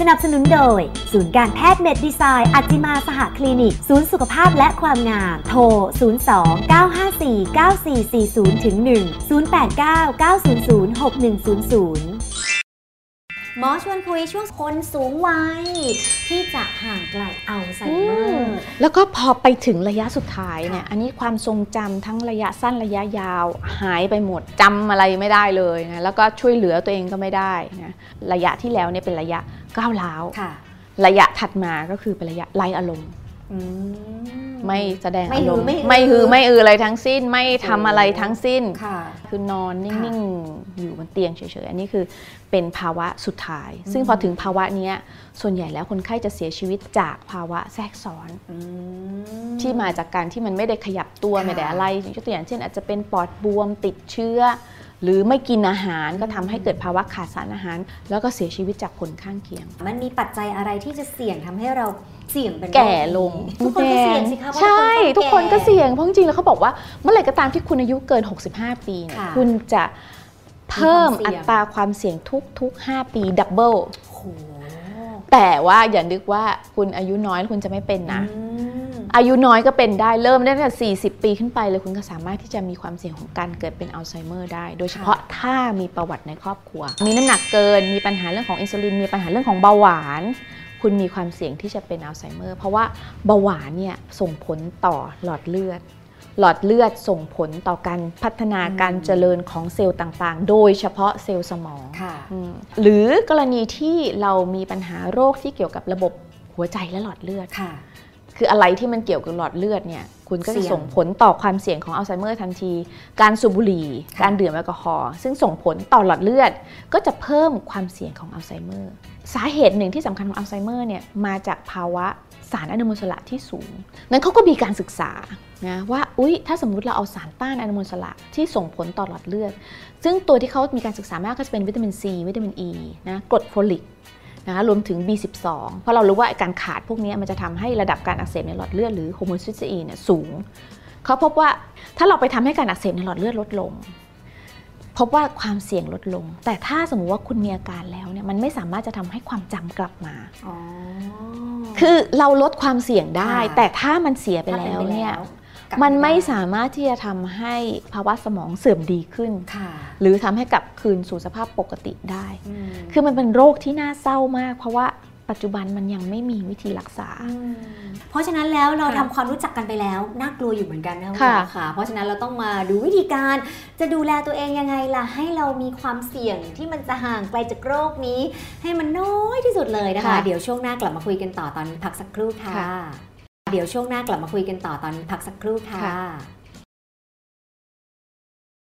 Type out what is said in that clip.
สนับสนุนโดย ศูนย์การแพทย์เมดดีไซน์อัจิมาสหคลินิก ศูนย์สุขภาพและความงาม โทร 02 954 9440ถึง1 089 900 6100 หมอชวนคุยช่วงคนสูงวัย ที่จะห่างไกลอัลไซเมอร์แล้วก็พอไปถึงระยะสุดท้ายเนี่ยอันนี้ความทรงจำทั้งระยะสั้นระยะยาวหายไปหมดจำอะไรไม่ได้เลยนะแล้วก็ช่วยเหลือตัวเองก็ไม่ได้นะระยะที่แล้วเนี่ยเป็นระยะ ก้าวร้าวค่ะระยะถัดมาก็คือเป็นระยะไร้อารมณ์อืมไม่แสดงไม่อาหืรอมณ์ไม่อือไม่ฮือไม่อืออะไรทั้งสิ้นไม่ทำอะไรทั้งสิ้นค่ะคือนอนค่ะนิ่งๆอยู่บนเตียงเฉยๆอันนี้คือเป็นภาวะสุดท้าย ซึ่งอืมพอถึงภาวะเนี้ยส่วนใหญ่แล้วคนไข้จะเสียชีวิตจากภาวะแทรกซ้อนอืมที่มาจากการที่มันไม่ได้ขยับตัวค่ะไม่ได้อะไรยกตัวอย่างเช่น อาจจะเป็นปอดบวมติดเชื้อ หรือไม่กินอาหารก็ทำให้เกิดภาวะขาดสารอาหาร แล้วก็เสียชีวิตจากผลข้างเคียง มันมีปัจจัยอะไรที่จะเสี่ยงทำให้เราเสี่ยงเป็นโรคแก่ลงทุกคนก็เสี่ยงสิคะเพราะใช่ ทุทุกกคคนนก็ก็เสี่เสี่ยยงงเพราะจริงๆแล้วเขาบอกว่าเมื่อไหร่ก็ตามที่คุณอายุเกิน 65 ปีเนี่ยค่ะคุณจะเพิ่มมีความเสี่อัตราความเสี่ยงทุกๆ5ปี double โอ้โหแต่ว่าอย่านึกว่าคุณอายุน้อยแล้วคุณจะไม่เป็นนะ อืมอายุน้อยก็เป็นได้เริ่มได้ตั้งแต่40 ปีขึ้นไปเลยคุณก็สามารถที่จะมีความเสี่ยงของการเกิดเป็นอัลไซเมอร์ได้ โดยเฉพาะถ้ามีประวัติในครอบครัว มีน้ำหนักเกิน มีปัญหาเรื่องของอินซูลิน มีปัญหาเรื่องของเบาหวาน คุณมีความเสี่ยงที่จะเป็นอัลไซเมอร์ เพราะว่าเบาหวานเนี่ยส่งผลต่อหลอดเลือด หลอดเลือดส่งผลต่อการพัฒนาอืมการเจริญของเซลล์ต่างๆ โดยเฉพาะเซลล์สมองค่ะอืมหรือกรณีที่เรามีปัญหาโรคที่เกี่ยวกับระบบหัวใจและหลอดเลือด ค่ะคืออะไรที่มันเกี่ยวกับหลอดเลือดเนี่ยคุณก็เสี่ยงจะส่งผลต่อความเสี่ยงของอัลไซเมอร์ทันที การสูบบุหรี่ค่ะการดื่มแอลกอฮอล์ซึ่งส่งผลต่อหลอดเลือด ก็จะเพิ่มความเสี่ยงของอัลไซเมอร์สาเหตุหนึ่งที่สำคัญของอัลไซเมอร์เนี่ยมาจากภาวะสารอนุมูลอิสระที่สูง นั้นเขาก็มีการศึกษานะว่าอุ๊ยถ้าสมมุติเราเอาสารต้านอนุมูลอิสระที่ส่งผลต่อหลอดเลือด ซึ่งตัวที่เขามีการศึกษามากก็จะเป็นวิตามินซีวิตามินอ e, ีนะกรดโฟลิก นะคะรวมถึง B12 เพราะเรารู้ว่าการขาดพวกนี้มันจะทำให้ระดับการอักเสบในหลอดเลือดหรือ homocysteine เนี่ยสูง เขาพบว่าถ้าเราไปทำให้การอักเสบในหลอดเลือดลดลง พบว่าความเสี่ยงลดลง แต่ถ้าสมมุติว่าคุณมีอาการแล้วเนี่ยมันไม่สามารถจะทำให้ความจำกลับมาอ๋อคือเราลดความเสี่ยงได้ค่ะแต่ถ้ามันเสียไปถ้าแล้วป็เนี่ยกลับมันไม่ด้สามารถที่จะทำให้ภาวะสมองเสื่อมดีขึ้นค่ะ หรือทำให้กลับคืนสู่สภาพปกติได้อืมคือมันเป็นโรคที่น่าเศร้ามาก เพราะว่าปัจจุบันมันยังไม่มีวิธีรักษา เพราะฉะนั้นแล้วเราค่ะทำความรู้จักกันไปแล้วน่ากลัวอยู่เหมือนกันนะณค่ะหมอค่ะ เพราะฉะนั้นเราต้องมาดูวิธีการจะดูแลตัวเองยังไงล่ะ ให้เรามีความเสี่ยงที่มันจะห่างไกลจากโรคนี้ ให้มันน้อยที่สุดเลยนะคะ เดี๋ยวช่วงหน้ากลับมาคุยกันต่อตอนพักสักครู่ค่ะ เดี๋ยวช่วงหน้ากลับมาคุยกันต่อตอนพักสักครู่ค่ะ